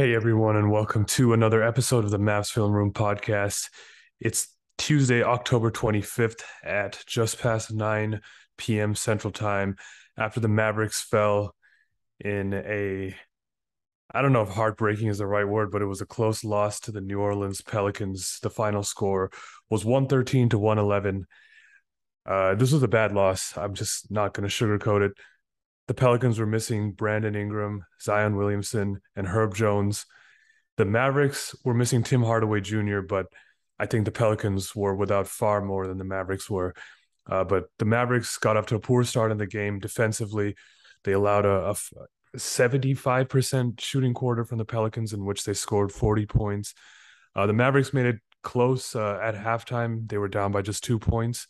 Hey everyone, and welcome to another episode of the Mavs Film Room podcast. It's Tuesday, October 25th at just past 9 p.m. Central Time after the Mavericks fell in a I don't know if heartbreaking is the right word, but it was a close loss to the New Orleans Pelicans. The final score was 113 to 111. Uh, this was a bad loss. I'm just not going to sugarcoat it. The Pelicans were missing Brandon Ingram, Zion Williamson, and Herb Jones. The Mavericks were missing Tim Hardaway Jr., but I think the Pelicans were without far more than the Mavericks were. Uh, but the Mavericks got off to a poor start in the game defensively. They allowed a, a 75% shooting quarter from the Pelicans, in which they scored 40 points. Uh, the Mavericks made it close uh, at halftime. They were down by just two points.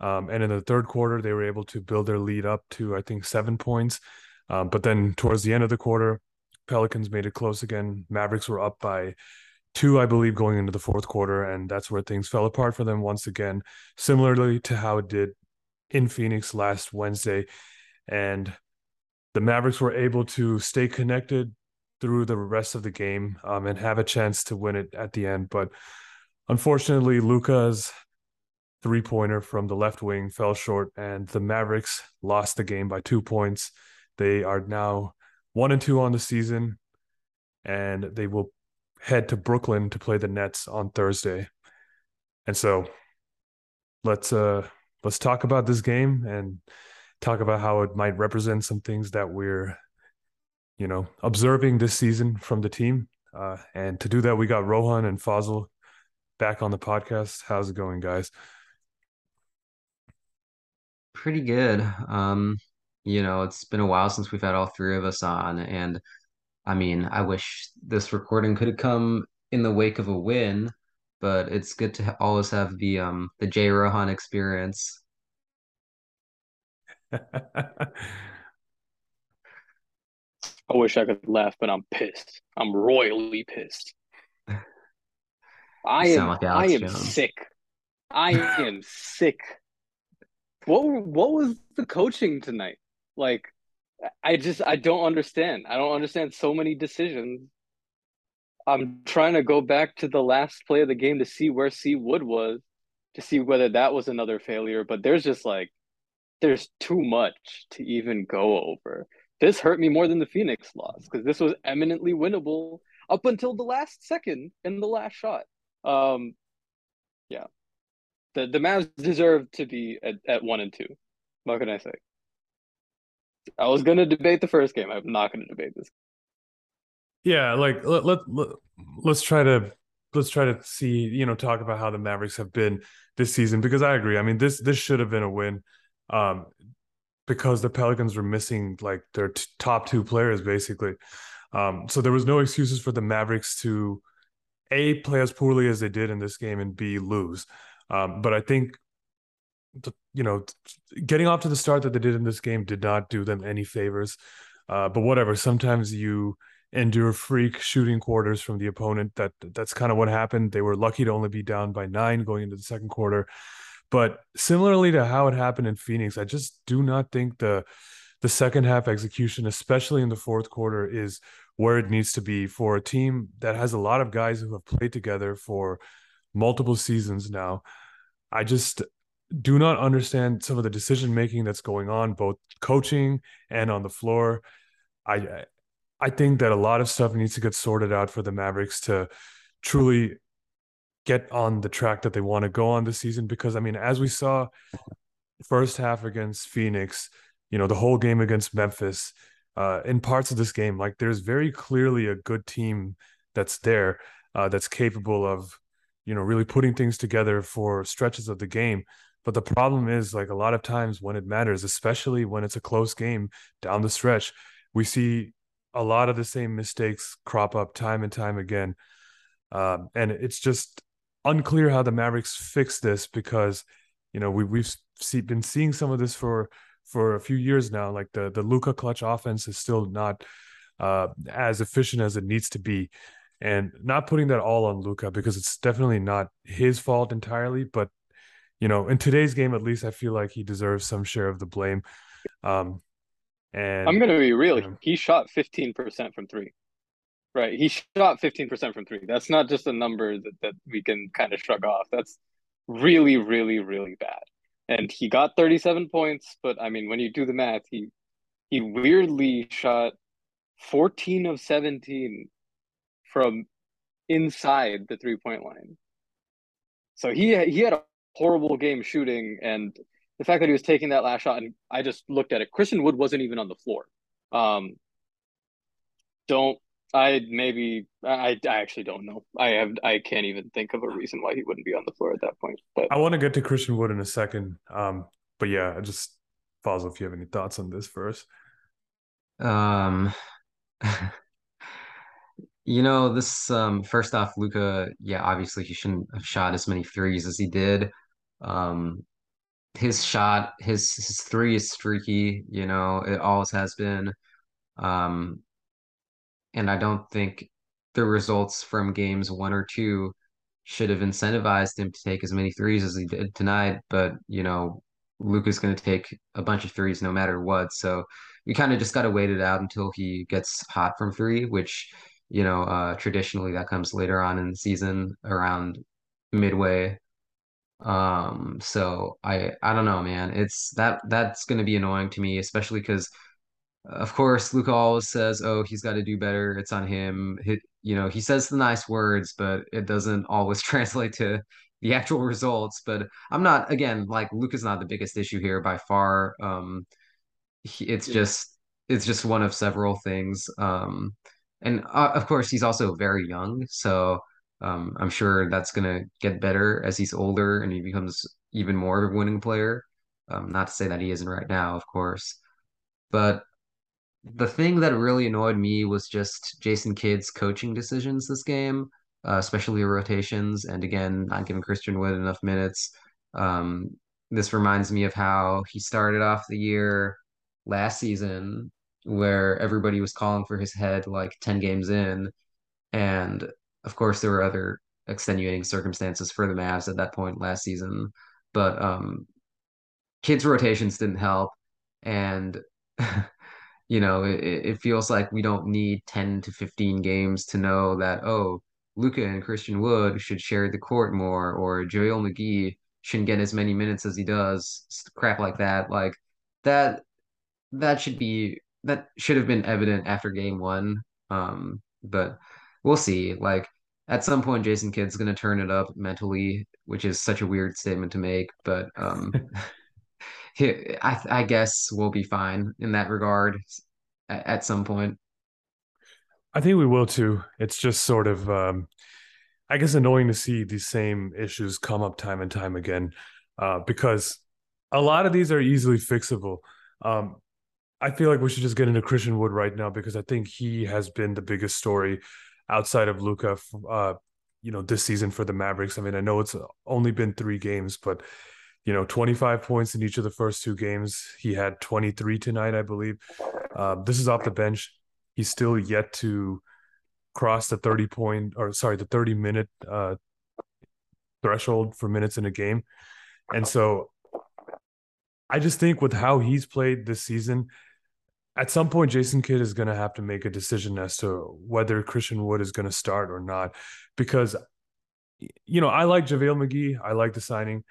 Um, and in the third quarter, they were able to build their lead up to, I think, seven points. Um, but then towards the end of the quarter, Pelicans made it close again. Mavericks were up by two, I believe, going into the fourth quarter. And that's where things fell apart for them once again, similarly to how it did in Phoenix last Wednesday. And the Mavericks were able to stay connected through the rest of the game um, and have a chance to win it at the end. But unfortunately, Luka's three pointer from the left wing fell short, and the Mavericks lost the game by two points. They are now one and two on the season, and they will head to Brooklyn to play the Nets on Thursday. And so let's uh let's talk about this game and talk about how it might represent some things that we're you know observing this season from the team. Uh, and to do that, we got Rohan and Fazil back on the podcast. How's it going, guys? Pretty good. Um, you know, it's been a while since we've had all three of us on, and I mean, I wish this recording could have come in the wake of a win, but it's good to ha always have the um the Jay Rohan experience. I wish I could laugh, but I'm pissed. I'm royally pissed. I am like I am Jones. sick. I am sick what what was the coaching tonight? Like, I just I don't understand. I don't understand so many decisions. I'm trying to go back to the last play of the game to see where C Wood was, to see whether that was another failure. But there's just like, there's too much to even go over. This hurt me more than the Phoenix loss because this was eminently winnable up until the last second in the last shot. Um, yeah, the the Mavs deserve to be at, at one and two. What can I say? I was gonna debate the first game. I'm not gonna debate this. Yeah, like let, let, let let's try to let's try to see you know talk about how the Mavericks have been this season because I agree. I mean this this should have been a win, um, because the Pelicans were missing like their t- top two players basically. Um, so there was no excuses for the Mavericks to a play as poorly as they did in this game and b lose. Um, but I think, the, you know, getting off to the start that they did in this game did not do them any favors. Uh, but whatever. Sometimes you endure freak shooting quarters from the opponent. That that's kind of what happened. They were lucky to only be down by nine going into the second quarter. But similarly to how it happened in Phoenix, I just do not think the the second half execution, especially in the fourth quarter, is where it needs to be for a team that has a lot of guys who have played together for multiple seasons now. I just do not understand some of the decision making that's going on, both coaching and on the floor. I I think that a lot of stuff needs to get sorted out for the Mavericks to truly get on the track that they want to go on this season. Because I mean, as we saw first half against Phoenix, you know, the whole game against Memphis, uh, in parts of this game, like there's very clearly a good team that's there, uh, that's capable of you know, really putting things together for stretches of the game. But the problem is, like a lot of times when it matters, especially when it's a close game down the stretch, we see a lot of the same mistakes crop up time and time again. Um, and it's just unclear how the Mavericks fix this because, you know, we, we've see, been seeing some of this for for a few years now. Like the the Luka clutch offense is still not uh, as efficient as it needs to be and not putting that all on Luka because it's definitely not his fault entirely. But you know, in today's game, at least I feel like he deserves some share of the blame. Um, and I'm gonna be real. You know, he shot 15% from three, right? He shot 15% from three. That's not just a number that, that we can kind of shrug off. That's really, really, really bad. And he got 37 points, but I mean, when you do the math, he he weirdly shot 14 of 17 from inside the three point line. So he he had a horrible game shooting, and the fact that he was taking that last shot, and I just looked at it. Christian Wood wasn't even on the floor. Um, don't I maybe I I actually don't know. I have I can't even think of a reason why he wouldn't be on the floor at that point. But I want to get to Christian Wood in a second. Um, but yeah, I just Fazil, if you have any thoughts on this first. Um, you know, this um first off, Luka, yeah, obviously he shouldn't have shot as many threes as he did. Um, his shot, his his three is streaky, you know, it always has been. Um, and I don't think the results from games one or two should have incentivized him to take as many threes as he did tonight. But, you know, Luka's going to take a bunch of threes no matter what. So we kind of just got to wait it out until he gets hot from three, which, you know, uh, traditionally that comes later on in the season around midway. Um, so I I don't know, man. It's that that's going to be annoying to me, especially because of course, Luka always says, "Oh, he's got to do better. It's on him." He, you know, he says the nice words, but it doesn't always translate to the actual results. But I'm not again like Luka's not the biggest issue here by far. Um, he, it's yeah. just it's just one of several things. Um, and uh, of course, he's also very young, so um, I'm sure that's gonna get better as he's older and he becomes even more of a winning player. Um, not to say that he isn't right now, of course, but the thing that really annoyed me was just Jason Kidd's coaching decisions this game, uh, especially rotations, and again, not giving Christian Wood enough minutes. Um, this reminds me of how he started off the year last season, where everybody was calling for his head like 10 games in. And of course, there were other extenuating circumstances for the Mavs at that point last season. But um, Kidd's rotations didn't help. And you know, it, it feels like we don't need 10 to 15 games to know that, oh, Luka and Christian Wood should share the court more, or JaVale McGee shouldn't get as many minutes as he does, crap like that. Like that that should be that should have been evident after game one. Um, but we'll see. Like at some point Jason Kidd's gonna turn it up mentally, which is such a weird statement to make, but um I, I guess we'll be fine in that regard at, at some point. I think we will too. It's just sort of, um, I guess, annoying to see these same issues come up time and time again, uh, because a lot of these are easily fixable. Um, I feel like we should just get into Christian Wood right now because I think he has been the biggest story outside of Luka, uh, you know, this season for the Mavericks. I mean, I know it's only been three games, but you know, 25 points in each of the first two games. He had 23 tonight, I believe. Uh, this is off the bench. He's still yet to cross the 30 point or sorry, the 30 minute uh, threshold for minutes in a game. And so I just think with how he's played this season, at some point, Jason Kidd is going to have to make a decision as to whether Christian Wood is going to start or not. Because, you know, I like JaVale McGee. I like the signing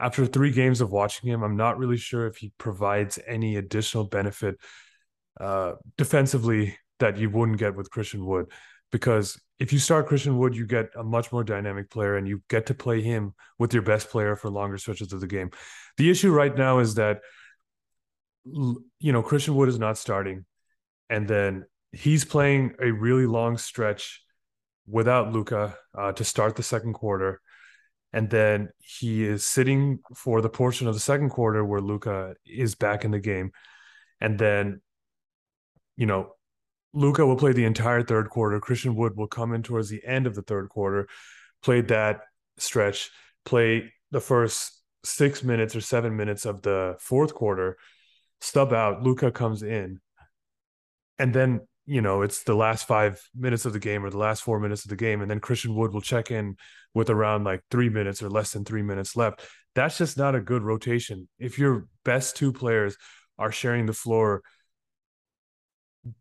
after three games of watching him, I'm not really sure if he provides any additional benefit uh, defensively that you wouldn't get with Christian Wood. Because if you start Christian Wood, you get a much more dynamic player and you get to play him with your best player for longer stretches of the game. The issue right now is that, you know, Christian Wood is not starting. And then he's playing a really long stretch without Luka uh, to start the second quarter and then he is sitting for the portion of the second quarter where Luka is back in the game, and then, you know, Luka will play the entire third quarter. Christian Wood will come in towards the end of the third quarter, play that stretch, play the first six minutes or seven minutes of the fourth quarter, stub out. Luka comes in, and then you know, it's the last five minutes of the game or the last four minutes of the game, and then Christian Wood will check in with around like three minutes or less than three minutes left. That's just not a good rotation. If your best two players are sharing the floor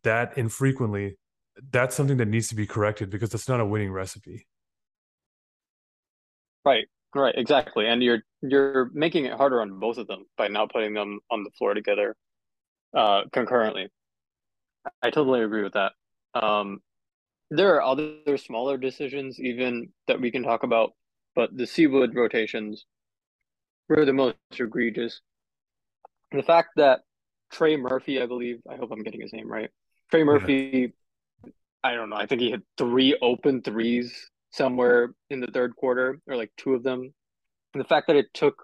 that infrequently, that's something that needs to be corrected because that's not a winning recipe. Right, right, exactly. And you're you're making it harder on both of them by not putting them on the floor together uh, concurrently. I totally agree with that. Um, there are other smaller decisions even that we can talk about, but the C Wood rotations were the most egregious. The fact that Trey Murphy, I believe, I hope I'm getting his name right. Trey Murphy, yeah. I don't know. I think he had three open threes somewhere in the third quarter, or like two of them. And the fact that it took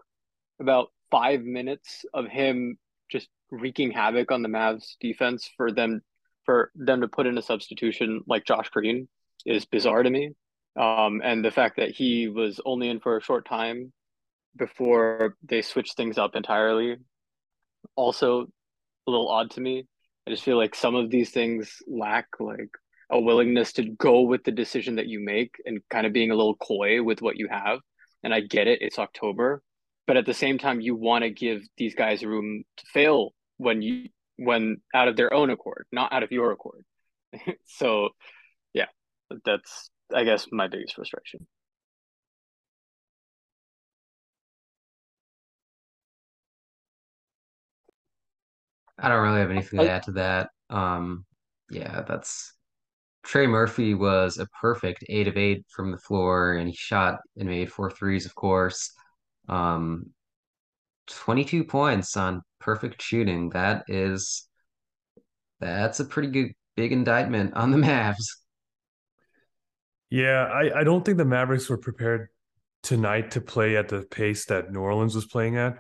about five minutes of him just wreaking havoc on the Mavs defense for them for them to put in a substitution like Josh Green is bizarre to me. Um, and the fact that he was only in for a short time before they switched things up entirely also a little odd to me. I just feel like some of these things lack like a willingness to go with the decision that you make and kind of being a little coy with what you have. And I get it, it's October, but at the same time, you want to give these guys room to fail when you when out of their own accord, not out of your accord. so, yeah, that's I guess my biggest frustration. I don't really have anything to add to that. Um, yeah, that's Trey Murphy was a perfect eight of eight from the floor, and he shot and made four threes, of course. Um, 22 points on perfect shooting. That is, that's a pretty good big indictment on the Mavs. Yeah, I, I don't think the Mavericks were prepared tonight to play at the pace that New Orleans was playing at.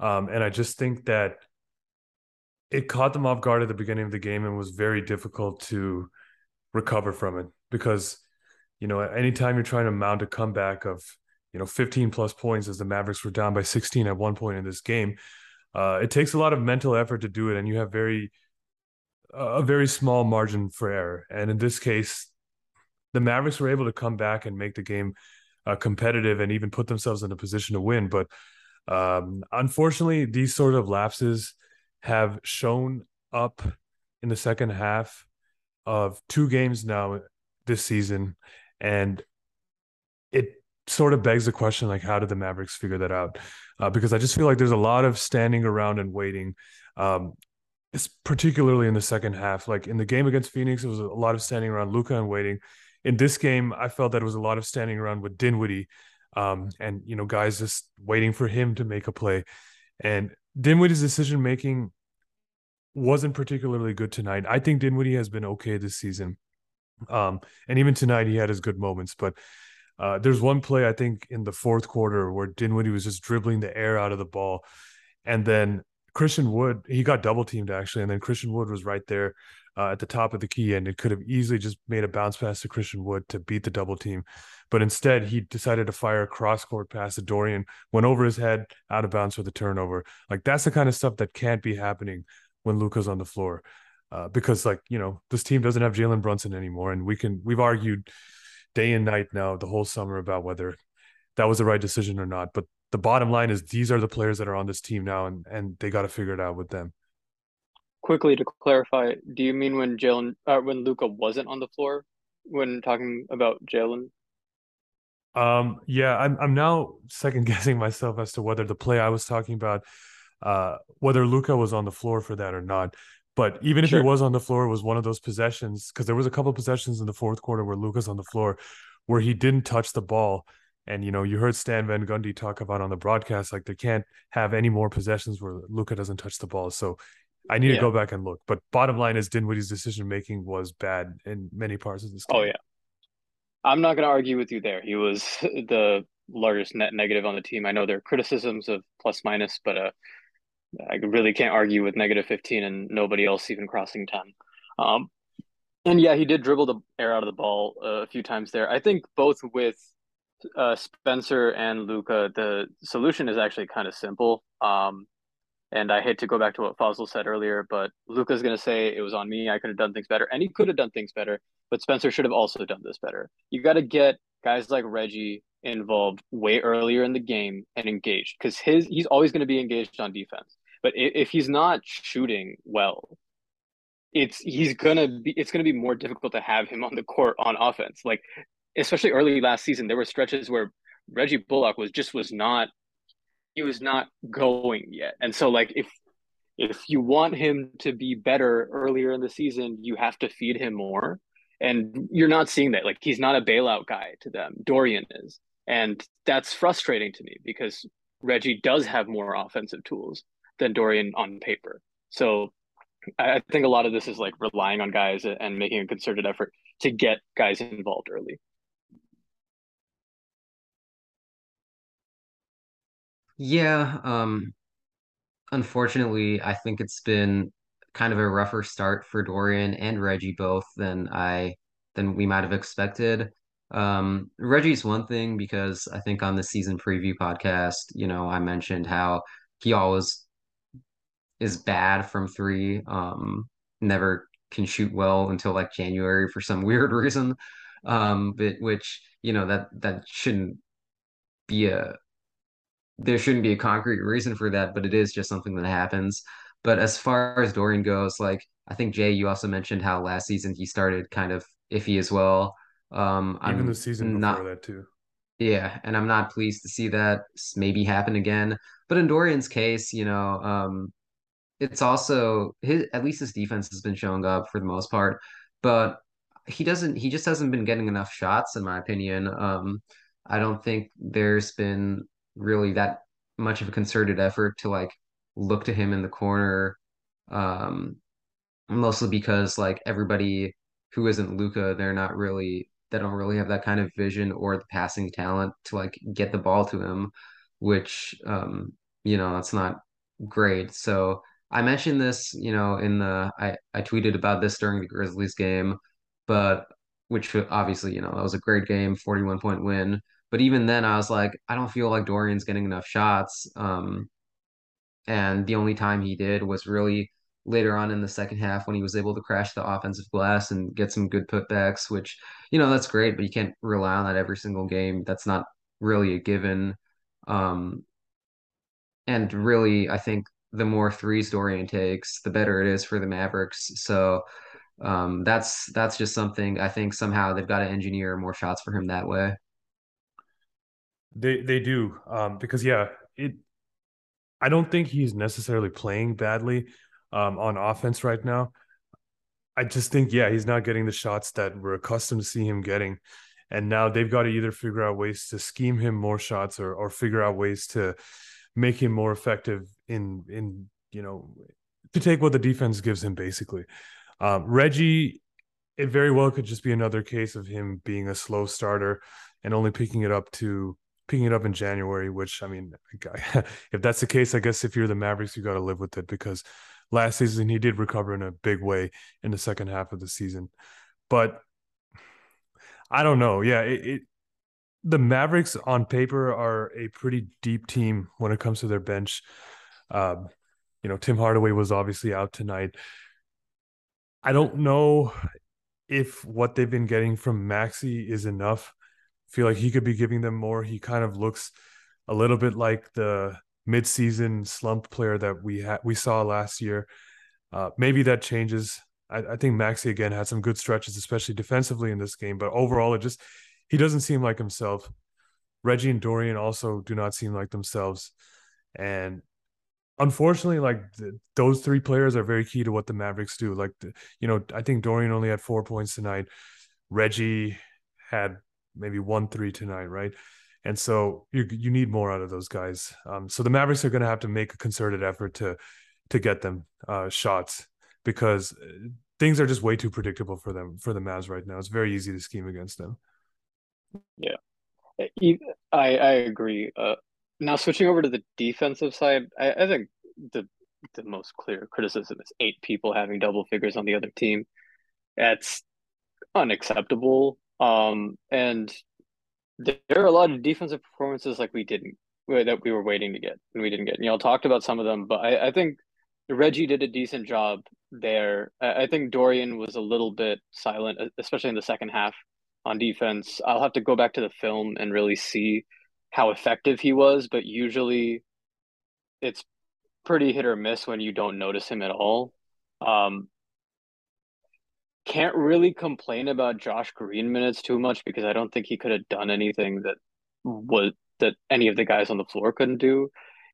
Um, and I just think that it caught them off guard at the beginning of the game and was very difficult to recover from it. Because you know anytime you're trying to mount a comeback of you know 15 plus points as the Mavericks were down by 16 at one point in this game uh, it takes a lot of mental effort to do it and you have very a very small margin for error. And in this case the Mavericks were able to come back and make the game uh, competitive and even put themselves in a position to win. But um, unfortunately these sort of lapses have shown up in the second half of two games now this season. And it sort of begs the question like, how did the Mavericks figure that out? Uh, because I just feel like there's a lot of standing around and waiting. Um, it's particularly in the second half. Like in the game against Phoenix, it was a lot of standing around Luka and waiting. In this game, I felt that it was a lot of standing around with Dinwiddie, um, and you know, guys just waiting for him to make a play. And Dinwiddie's decision making wasn't particularly good tonight. I think Dinwiddie has been okay this season. Um, and even tonight he had his good moments, but uh, there's one play I think in the fourth quarter where Dinwiddie was just dribbling the air out of the ball, and then Christian Wood he got double teamed actually, and then Christian Wood was right there uh, at the top of the key, and it could have easily just made a bounce pass to Christian Wood to beat the double team, but instead he decided to fire a cross court pass to Dorian, went over his head, out of bounds for the turnover. Like that's the kind of stuff that can't be happening when Luka's on the floor. Uh, because like you know this team doesn't have Jalen Brunson anymore, and we can we've argued day and night now the whole summer about whether that was the right decision or not. But the bottom line is these are the players that are on this team now, and and they got to figure it out with them. Quickly to clarify, do you mean when Jalen uh, when Luka wasn't on the floor when talking about Jalen? Um, yeah, I'm I'm now second guessing myself as to whether the play I was talking about uh, whether Luka was on the floor for that or not. But even if sure. he was on the floor, it was one of those possessions because there was a couple possessions in the fourth quarter where Luka's on the floor where he didn't touch the ball. And you know, you heard Stan Van Gundy talk about on the broadcast, like they can't have any more possessions where Luka doesn't touch the ball. So I need yeah. to go back and look. But bottom line is Dinwiddie's decision making was bad in many parts of this oh, game. Oh yeah. I'm not gonna argue with you there. He was the largest net negative on the team. I know there are criticisms of plus minus, but uh I really can't argue with negative 15 and nobody else even crossing 10. Um, and yeah, he did dribble the air out of the ball a few times there. I think both with uh, Spencer and Luka, the solution is actually kind of simple. Um, and I hate to go back to what Fazil said earlier, but Luka's going to say it was on me. I could have done things better. And he could have done things better, but Spencer should have also done this better. You got to get guys like Reggie involved way earlier in the game and engaged because his he's always going to be engaged on defense. But if he's not shooting well, it's he's gonna be it's gonna be more difficult to have him on the court on offense. Like especially early last season, there were stretches where Reggie Bullock was just was not he was not going yet. And so like if if you want him to be better earlier in the season, you have to feed him more. And you're not seeing that. Like he's not a bailout guy to them. Dorian is. And that's frustrating to me because Reggie does have more offensive tools than Dorian on paper. So I think a lot of this is like relying on guys and making a concerted effort to get guys involved early. Yeah, um, unfortunately, I think it's been kind of a rougher start for Dorian and Reggie both than I than we might have expected. Um, Reggie's one thing because I think on the season preview podcast, you know, I mentioned how he always is bad from three. Um, never can shoot well until like January for some weird reason. Um, but which, you know, that that shouldn't be a there shouldn't be a concrete reason for that, but it is just something that happens. But as far as Dorian goes, like I think Jay, you also mentioned how last season he started kind of iffy as well. Um, Even I'm the season not, before that too. yeah, and I'm not pleased to see that maybe happen again. But in Dorian's case, you know, um, it's also his at least his defense has been showing up for the most part, but he doesn't he just hasn't been getting enough shots in my opinion. Um, I don't think there's been really that much of a concerted effort to like look to him in the corner. Um, mostly because like everybody who isn't Luka, they're not really they don't really have that kind of vision or the passing talent to like get the ball to him, which um, you know, that's not great. So I mentioned this, you know, in the I I tweeted about this during the Grizzlies game, but which obviously, you know, that was a great game, 41 point win. But even then I was like, I don't feel like Dorian's getting enough shots. Um, and the only time he did was really later on in the second half when he was able to crash the offensive glass and get some good putbacks, which, you know, that's great, but you can't rely on that every single game. That's not really a given. Um, and really, I think the more threes Dorian takes, the better it is for the Mavericks. So um, that's that's just something I think somehow they've got to engineer more shots for him that way. They they do um, because yeah, it. I don't think he's necessarily playing badly um, on offense right now. I just think yeah, he's not getting the shots that we're accustomed to see him getting, and now they've got to either figure out ways to scheme him more shots or or figure out ways to make him more effective in in you know to take what the defense gives him basically. Um, Reggie, it very well could just be another case of him being a slow starter and only picking it up to picking it up in January. Which I mean, if that's the case, I guess if you're the Mavericks, you got to live with it because last season he did recover in a big way in the second half of the season, but. I don't know. Yeah, it, it the Mavericks on paper are a pretty deep team when it comes to their bench. Um, you know, Tim Hardaway was obviously out tonight. I don't know if what they've been getting from Maxi is enough. I feel like he could be giving them more. He kind of looks a little bit like the midseason slump player that we had we saw last year. Uh, maybe that changes. I, I think Maxi again had some good stretches, especially defensively in this game. But overall, it just he doesn't seem like himself. Reggie and Dorian also do not seem like themselves. And unfortunately, like those three players are very key to what the Mavericks do. Like, the, you know, I think Dorian only had four points tonight. Reggie had maybe one three tonight, right? And so you you need more out of those guys. Um, so the Mavericks are going to have to make a concerted effort to to get them uh, shots because uh, things are just way too predictable for them for the Mavs right now. It's very easy to scheme against them. Yeah, I I agree. Uh, now switching over to the defensive side, I, I think the the most clear criticism is eight people having double figures on the other team. That's unacceptable. Um, and there are a lot of defensive performances like we didn't that we were waiting to get and we didn't get. And y'all talked about some of them, but I, I think Reggie did a decent job there. I, I think Dorian was a little bit silent, especially in the second half on defense. I'll have to go back to the film and really see how effective he was, but usually it's pretty hit or miss when you don't notice him at all. Um, can't really complain about Josh Green minutes too much because I don't think he could have done anything that was that any of the guys on the floor couldn't do.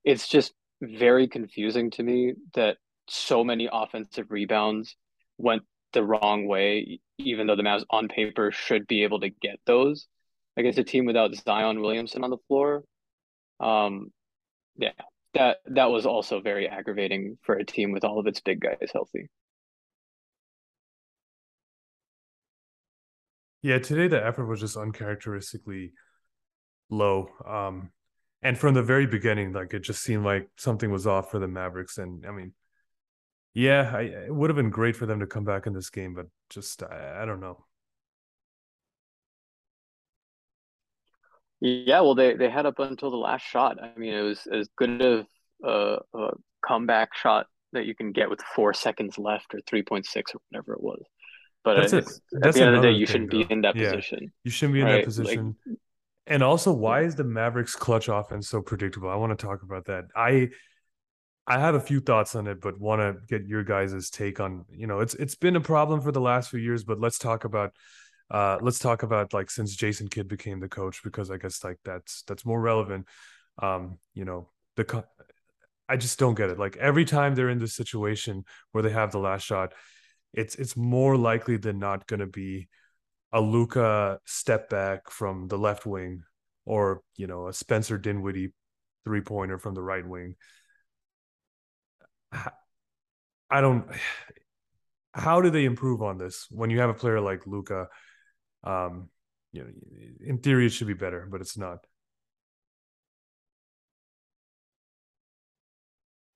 It's just very confusing to me that so many offensive rebounds went the wrong way, even though the Mavs on paper should be able to get those against a team without Zion Williamson on the floor. Um, yeah, that that was also very aggravating for a team with all of its big guys healthy. Yeah, today the effort was just uncharacteristically low. Um, and from the very beginning, like it just seemed like something was off for the Mavericks. And I mean, yeah, I, it would have been great for them to come back in this game, but just I, I don't know. Yeah, well, they they had up until the last shot. I mean, it was as good of a, a comeback shot that you can get with four seconds left or three point six or whatever it was. But That's it. at the end of the day, you shouldn't though. be in that yeah. position. You shouldn't be in right? that position. Like, and also, why is the Mavericks clutch offense so predictable? I want to talk about that. I I have a few thoughts on it, but want to get your guys' take on. You know, it's it's been a problem for the last few years, but let's talk about uh let's talk about like since Jason Kidd became the coach because I guess like that's that's more relevant. Um, you know, the I just don't get it. Like every time they're in this situation where they have the last shot, it's it's more likely than not going to be a Luka step back from the left wing or, you know, a Spencer Dinwiddie three pointer from the right wing. I don't. How do they improve on this when you have a player like Luka? Um, you know, in theory, it should be better, but it's not.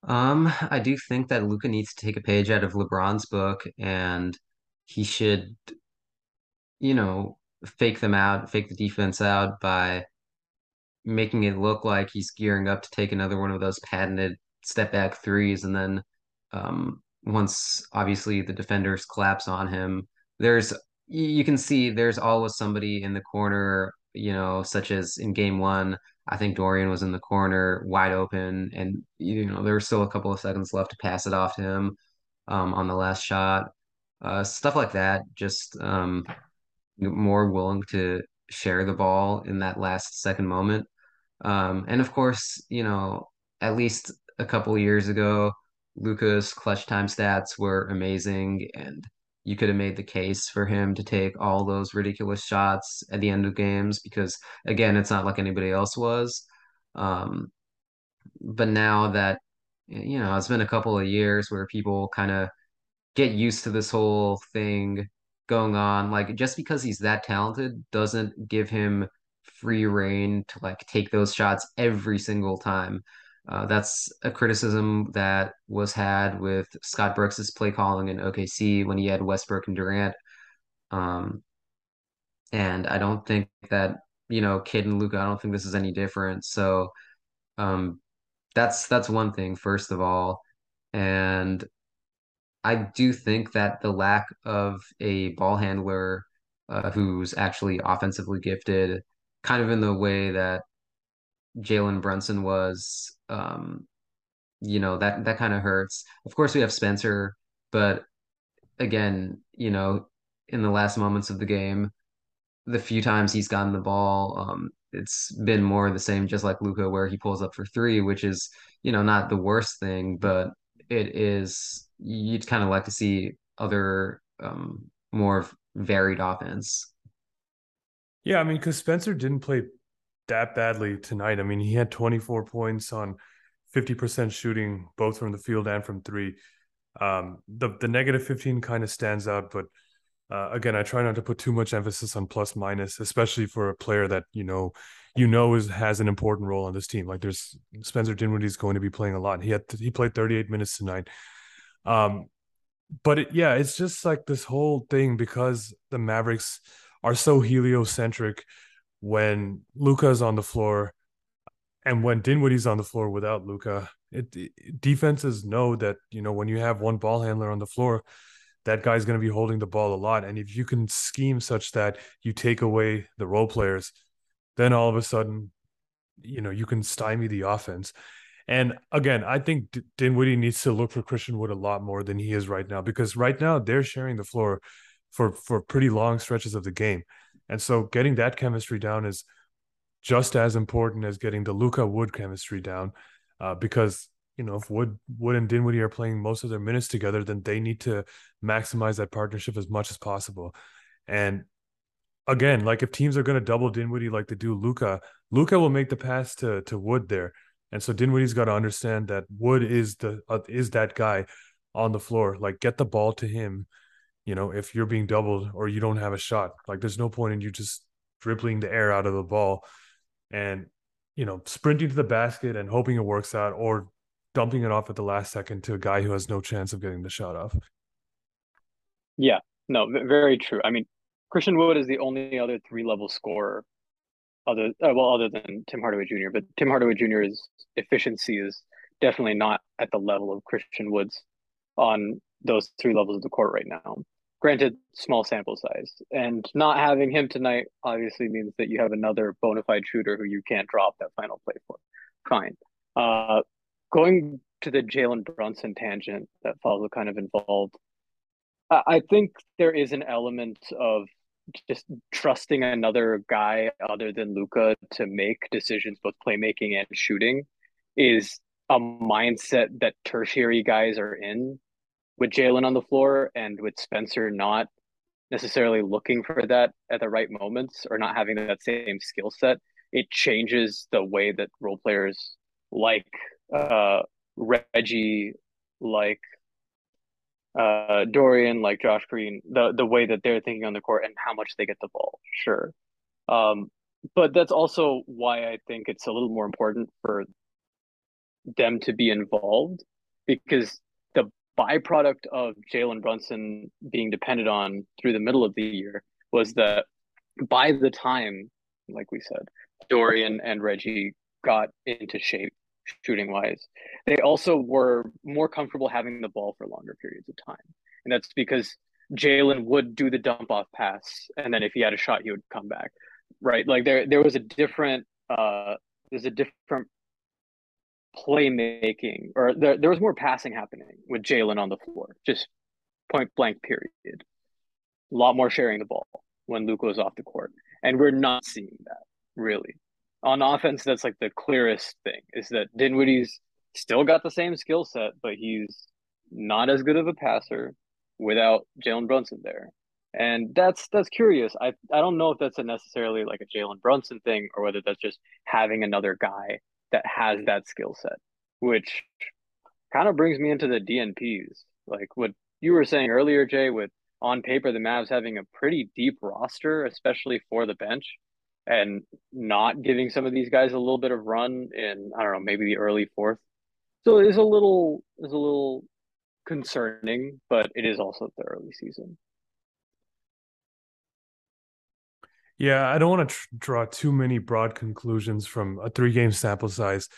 Um, I do think that Luka needs to take a page out of LeBron's book, and he should you know, fake them out, fake the defense out by making it look like he's gearing up to take another one of those patented step back threes. And then um, once obviously the defenders collapse on him, there's you can see there's always somebody in the corner, you know, such as in game one, I think Dorian was in the corner wide open, and you know, there were still a couple of seconds left to pass it off to him um, on the last shot. Uh, stuff like that, just um, more willing to share the ball in that last second moment. Um, and of course, you know, at least a couple years ago, Luka's clutch time stats were amazing, and you could have made the case for him to take all those ridiculous shots at the end of games because, again, it's not like anybody else was. Um, but now that you know, it's been a couple of years where people kind of get used to this whole thing going on. Like just because he's that talented doesn't give him free reign to like take those shots every single time. Uh, that's a criticism that was had with Scott Brooks's play calling in OKC when he had Westbrook and Durant. Um, and I don't think that you know Kidd and Luka. I don't think this is any different. So um, that's that's one thing first of all, and I do think that the lack of a ball handler uh, who's actually offensively gifted, kind of in the way that Jalen Brunson was, um, you know, that that kind of hurts. Of course, we have Spencer, but again, you know, in the last moments of the game, the few times he's gotten the ball, um, it's been more the same, just like Luka, where he pulls up for three, which is, you know, not the worst thing, but it is you'd kind of like to see other um, more varied offense. Yeah, I mean, because Spencer didn't play that badly tonight. I mean, he had 24 points on 50% shooting, both from the field and from three. Um, the the negative 15 kind of stands out, but uh, again, I try not to put too much emphasis on plus minus, especially for a player that you know you know is has an important role on this team. Like there's Spencer Dinwiddie is going to be playing a lot. He had he played 38 minutes tonight. Um, but it, yeah, it's just like this whole thing because the Mavericks are so heliocentric when Luka's on the floor and when Dinwiddie's on the floor without Luka. It, it, defenses know that you know when you have one ball handler on the floor, that guy's going to be holding the ball a lot. And if you can scheme such that you take away the role players, then all of a sudden, you know, you can stymie the offense. And again, I think D- Dinwiddie needs to look for Christian Wood a lot more than he is right now because right now they're sharing the floor for for pretty long stretches of the game. And so getting that chemistry down is just as important as getting the Luka Wood chemistry down, uh, because you know if Wood Wood and Dinwiddie are playing most of their minutes together, then they need to maximize that partnership as much as possible. And again, like if teams are going to double Dinwiddie like they do Luka, Luka will make the pass to to Wood there, and so Dinwiddie's got to understand that Wood is the uh, is that guy on the floor. Like get the ball to him. You know, if you're being doubled or you don't have a shot, like there's no point in you just dribbling the air out of the ball and you know sprinting to the basket and hoping it works out or dumping it off at the last second to a guy who has no chance of getting the shot off. Yeah, no, very true. I mean, Christian Wood is the only other three level scorer, other uh, well, other than Tim Hardaway Jr. But Tim Hardaway Jr.'s efficiency is definitely not at the level of Christian Wood's on those three levels of the court right now. Granted, small sample size, and not having him tonight obviously means that you have another bona fide shooter who you can't drop that final play for. Fine. Uh, going to the Jalen Brunson tangent that Fazil kind of involved, I think there is an element of just trusting another guy other than Luka to make decisions, both playmaking and shooting, is a mindset that tertiary guys are in with Jalen on the floor and with Spencer not necessarily looking for that at the right moments or not having that same skill set. It changes the way that role players like uh, Reggie, like uh, Dorian, like Josh Green, the the way that they're thinking on the court and how much they get the ball. Sure, um, but that's also why I think it's a little more important for them to be involved because byproduct of Jalen Brunson being depended on through the middle of the year was that by the time, like we said, Dorian and Reggie got into shape shooting wise. They also were more comfortable having the ball for longer periods of time. And that's because Jalen would do the dump off pass and then if he had a shot he would come back. Right. Like there there was a different uh there's a different playmaking or there, there was more passing happening with Jalen on the floor. Just point blank period. A lot more sharing the ball when Luka was off the court. And we're not seeing that really on offense, that's like the clearest thing is that Dinwiddie's still got the same skill set, but he's not as good of a passer without Jalen Brunson there. And that's that's curious. I I don't know if that's a necessarily like a Jalen Brunson thing or whether that's just having another guy that has that skill set, which kind of brings me into the DNPs. Like what you were saying earlier, Jay, with on paper the Mavs having a pretty deep roster, especially for the bench and not giving some of these guys a little bit of run in I don't know maybe the early fourth. So it's a little is a little concerning, but it is also the early season. Yeah, I don't want to tr- draw too many broad conclusions from a three game sample size,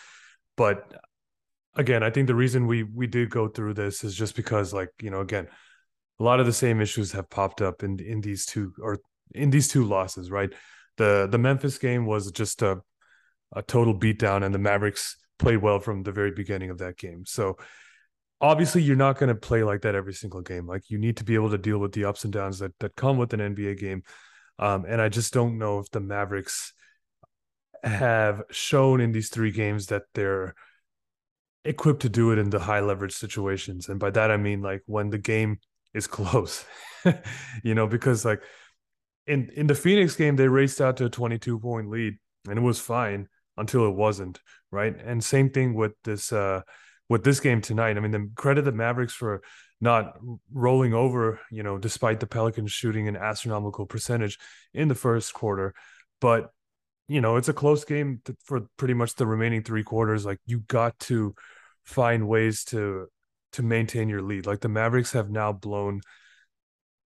but again, I think the reason we we did go through this is just because like, you know, again, a lot of the same issues have popped up in in these two or in these two losses, right? the the Memphis game was just a a total beatdown, and the Mavericks played well from the very beginning of that game. So obviously, you're not going to play like that every single game. Like you need to be able to deal with the ups and downs that that come with an NBA game. Um, and I just don't know if the Mavericks have shown in these three games that they're equipped to do it in the high leverage situations. And by that I mean like when the game is close, you know, because like in in the Phoenix game, they raced out to a 22 point lead, and it was fine until it wasn't, right? And same thing with this uh with this game tonight. I mean, the credit the Mavericks for not rolling over, you know, despite the Pelicans shooting an astronomical percentage in the first quarter, but you know, it's a close game for pretty much the remaining three quarters. Like you got to find ways to to maintain your lead. Like the Mavericks have now blown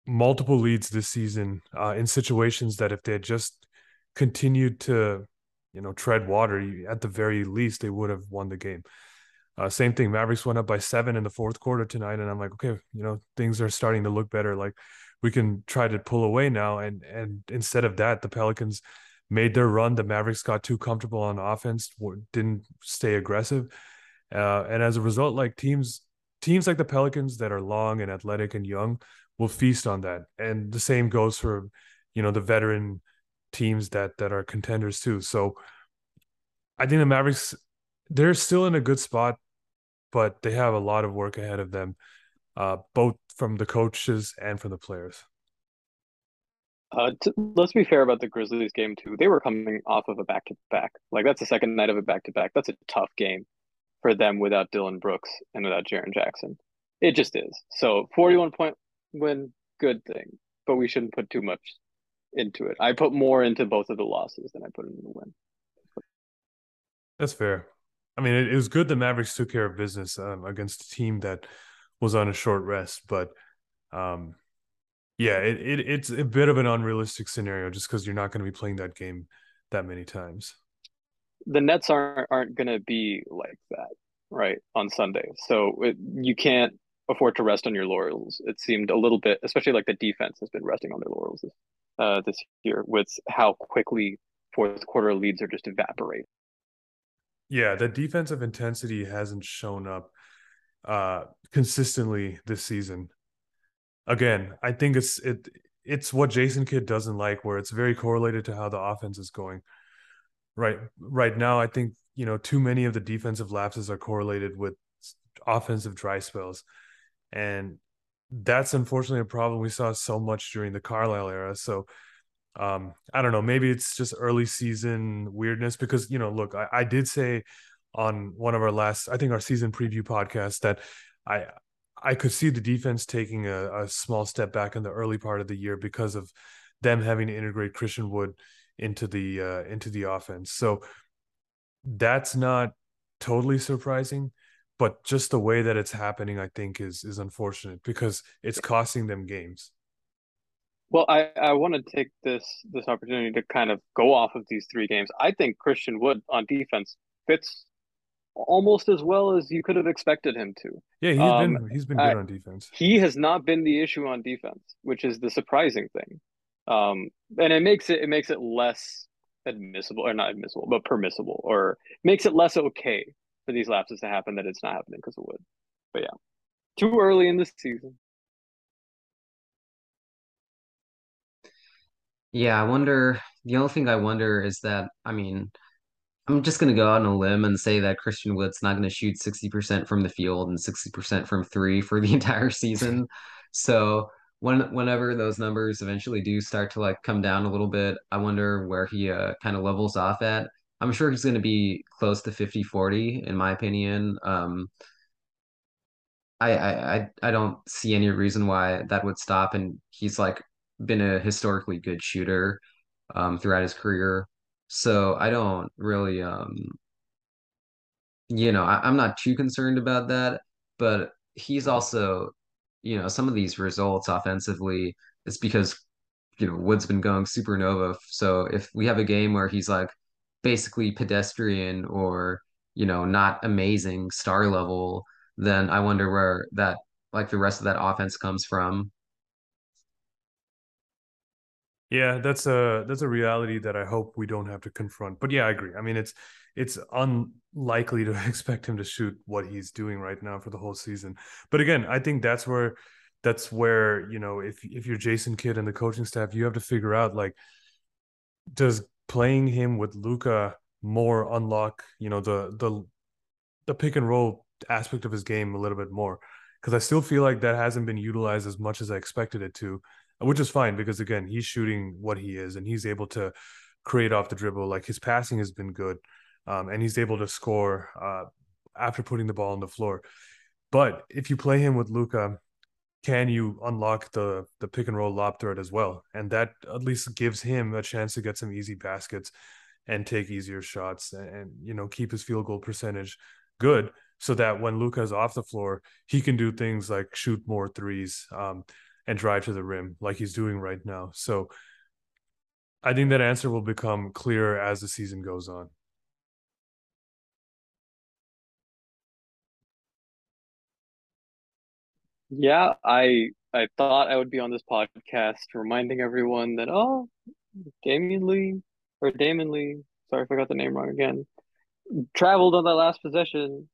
multiple leads this season uh, in situations that if they had just continued to, you know, tread water, at the very least they would have won the game. Uh, same thing. Mavericks went up by seven in the fourth quarter tonight, and I'm like, okay, you know, things are starting to look better. Like we can try to pull away now, and and instead of that, the Pelicans made their run. The Mavericks got too comfortable on offense, didn't stay aggressive, uh, and as a result, like teams teams like the Pelicans that are long and athletic and young will feast on that. And the same goes for, you know, the veteran teams that that are contenders too. So I think the Mavericks they're still in a good spot, but they have a lot of work ahead of them, uh, both from the coaches and from the players. Uh, t- let's be fair about the Grizzlies game too. They were coming off of a back to back. Like that's the second night of a back to back. That's a tough game for them without Dillon Brooks and without Jaren Jackson. It just is. So 41 point win, good thing. But we shouldn't put too much into it. I put more into both of the losses than I put into the win. That's fair. I mean, it, it was good the Mavericks took care of business um, against a team that was on a short rest, but um, yeah, it, it it's a bit of an unrealistic scenario just because you're not going to be playing that game that many times. The Nets aren't aren't going to be like that, right? On Sunday, so it, you can't afford to rest on your laurels. It seemed a little bit, especially like the defense has been resting on their laurels uh, this year with how quickly fourth quarter leads are just evaporate. Yeah, the defensive intensity hasn't shown up uh, consistently this season again, I think it's it it's what Jason Kidd doesn't like, where it's very correlated to how the offense is going. Right, right now, I think you know too many of the defensive lapses are correlated with offensive dry spells, and that's unfortunately a problem we saw so much during the Carlisle era. So. Um, I don't know. Maybe it's just early season weirdness because you know, look, I, I did say on one of our last, I think our season preview podcast that I I could see the defense taking a, a, small step back in the early part of the year because of them having to integrate Christian Wood into the uh, into the offense. So that's not totally surprising, but just the way that it's happening, I think, is is unfortunate because it's costing them games. Well, I, I want to take this this opportunity to kind of go off of these three games. I think Christian Wood on defense fits almost as well as you could have expected him to. Yeah, he's um, been he's been good I, on defense. He has not been the issue on defense, which is the surprising thing. Um, and it makes it it makes it less admissible or not admissible, but permissible, or makes it less okay for these lapses to happen that it's not happening because of Wood. But yeah, too early in the season. Yeah, I wonder. The only thing I wonder is that I mean I'm just going to go out on a limb and say that Christian Wood's not going to shoot 60% from the field and 60% from three for the entire season. So when whenever those numbers eventually do start to like come down a little bit, I wonder where he uh, kind of levels off at. I'm sure he's going to be close to 50-40 in my opinion. Um, I, I I don't see any reason why that would stop. And he's like been a historically good shooter um, throughout his career. So I don't really, um, you know, I, I'm not too concerned about that. But he's also, you know, some of these results offensively, it's because, you know, Wood's been going supernova. So if we have a game where he's like basically pedestrian or, you know, not amazing star level, then I wonder where that, like the rest of that offense comes from. Yeah, that's a that's a reality that I hope we don't have to confront. But yeah, I agree. I mean, it's it's unlikely to expect him to shoot what he's doing right now for the whole season. But again, I think that's where that's where, you know, if if you're Jason Kidd and the coaching staff, you have to figure out like does playing him with Luka more unlock, you know, the the the pick and roll aspect of his game a little bit more. Because I still feel like that hasn't been utilized as much as I expected it to which is fine because again, he's shooting what he is and he's able to create off the dribble. Like his passing has been good, um, and he's able to score uh, after putting the ball on the floor. But if you play him with Luka, can you unlock the the pick and roll lob threat as well? And that at least gives him a chance to get some easy baskets and take easier shots and, and you know keep his field goal percentage good so that when Luka is off the floor, he can do things like shoot more threes. Um, and drive to the rim like he's doing right now. So I think that answer will become clearer as the season goes on. Yeah, I I thought I would be on this podcast reminding everyone that oh, Damion Lee or Damon Lee, sorry if I got the name wrong again, traveled on that last possession.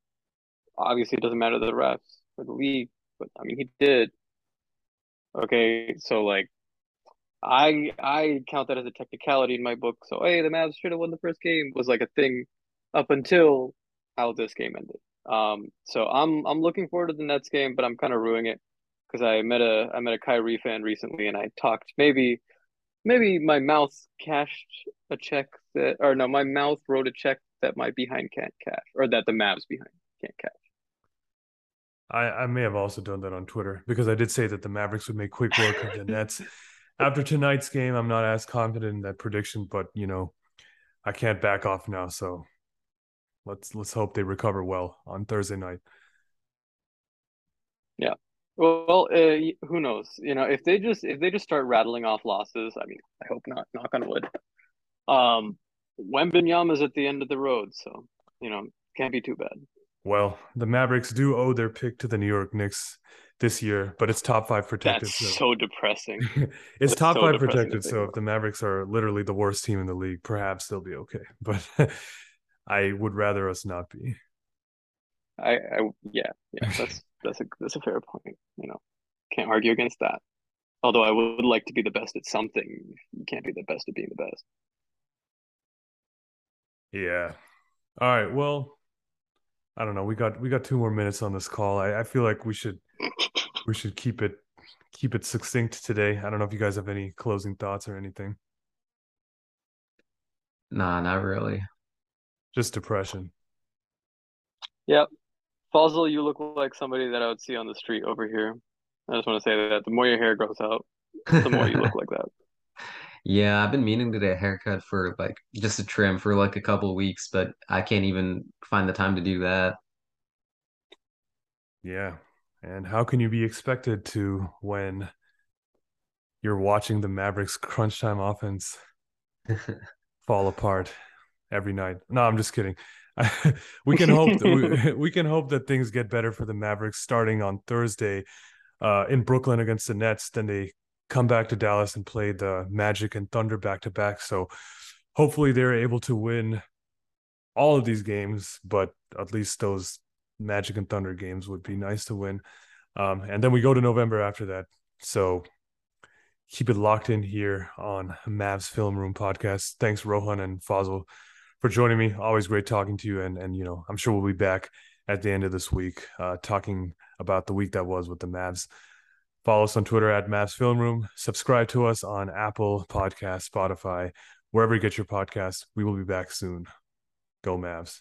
Obviously, it doesn't matter to the refs or the league, but I mean he did Okay, so like I I count that as a technicality in my book. So hey, the Mavs should have won the first game was like a thing up until how this game ended. Um, so I'm I'm looking forward to the Nets game, but I'm kind of ruining it because I met a I met a Kyrie fan recently, and I talked maybe maybe my mouth cashed a check that or no, my mouth wrote a check that my behind can't cash or that the Mavs behind can't cash. I, I may have also done that on Twitter because I did say that the Mavericks would make quick work of the Nets. After tonight's game, I'm not as confident in that prediction, but you know, I can't back off now. So let's let's hope they recover well on Thursday night. Yeah. Well, uh, who knows? You know, if they just if they just start rattling off losses, I mean, I hope not. Knock on wood. Um, Wembanyama's at the end of the road, so you know, can't be too bad. Well, the Mavericks do owe their pick to the New York Knicks this year, but it's top five protected. That's so, so depressing. it's That's top so five protected. So if the Mavericks are literally the worst team in the league, perhaps they'll be okay. But I would rather us not be. I, I yeah, yeah, that's that's a that's a fair point. You know, can't argue against that. Although I would like to be the best at something, you can't be the best at being the best. Yeah. All right. Well, I don't know. We got we got two more minutes on this call. I, I feel like we should we should keep it keep it succinct today. I don't know if you guys have any closing thoughts or anything. Nah, not really. Just depression. Yep. Fazil, you look like somebody that I would see on the street over here. I just want to say that the more your hair grows out, the more you look like that. Yeah, I've been meaning to get a haircut for like just a trim for like a couple weeks, but I can't even find the time to do that. Yeah. And how can you be expected to when you're watching the Mavericks crunch time offense fall apart every night? No, I'm just kidding. we can hope that we, we, can hope that things get better for the Mavericks starting on Thursday uh, in Brooklyn against the Nets. Then they come back to Dallas and play the Magic and Thunder back to back. So hopefully they're able to win all of these games, but at least those Magic and Thunder games would be nice to win. Um, and then we go to November after that. So keep it locked in here on Mavs Film Room podcast. Thanks, Rohan and Fazil, for joining me. Always great talking to you. And and you know, I'm sure we'll be back at the end of this week, uh, talking about the week that was with the Mavs. Follow us on Twitter at Mavs Film Room. Subscribe to us on Apple Podcast, Spotify, wherever you get your podcast. We will be back soon. Go Mavs.